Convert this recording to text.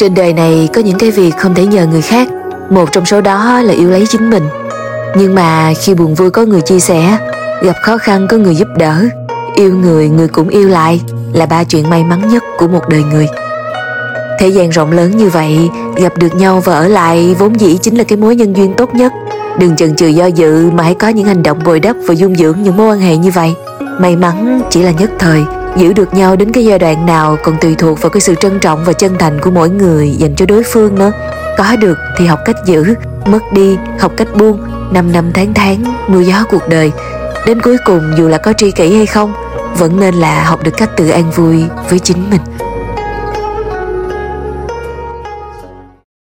Trên đời này có những cái việc không thể nhờ người khác. Một trong số đó là yêu lấy chính mình. Nhưng mà khi buồn vui có người chia sẻ Gặp khó khăn có người giúp đỡ Yêu người, người cũng yêu lại Là ba chuyện may mắn nhất của một đời người. Thế gian rộng lớn như vậy Gặp được nhau và ở lại Vốn dĩ chính là cái mối nhân duyên tốt nhất. Đừng chần chừ do dự Mà hãy có những hành động bồi đắp và dung dưỡng những mối quan hệ như vậy. May mắn chỉ là nhất thời. Giữ được nhau đến cái giai đoạn nào Còn tùy thuộc vào cái sự trân trọng và chân thành Của mỗi người dành cho đối phương nữa. Có được thì học cách giữ, Mất đi, học cách buông. Năm năm tháng tháng, mưa gió cuộc đời. Đến cuối cùng dù là có tri kỷ hay không, Vẫn nên là học được cách tự an vui với chính mình.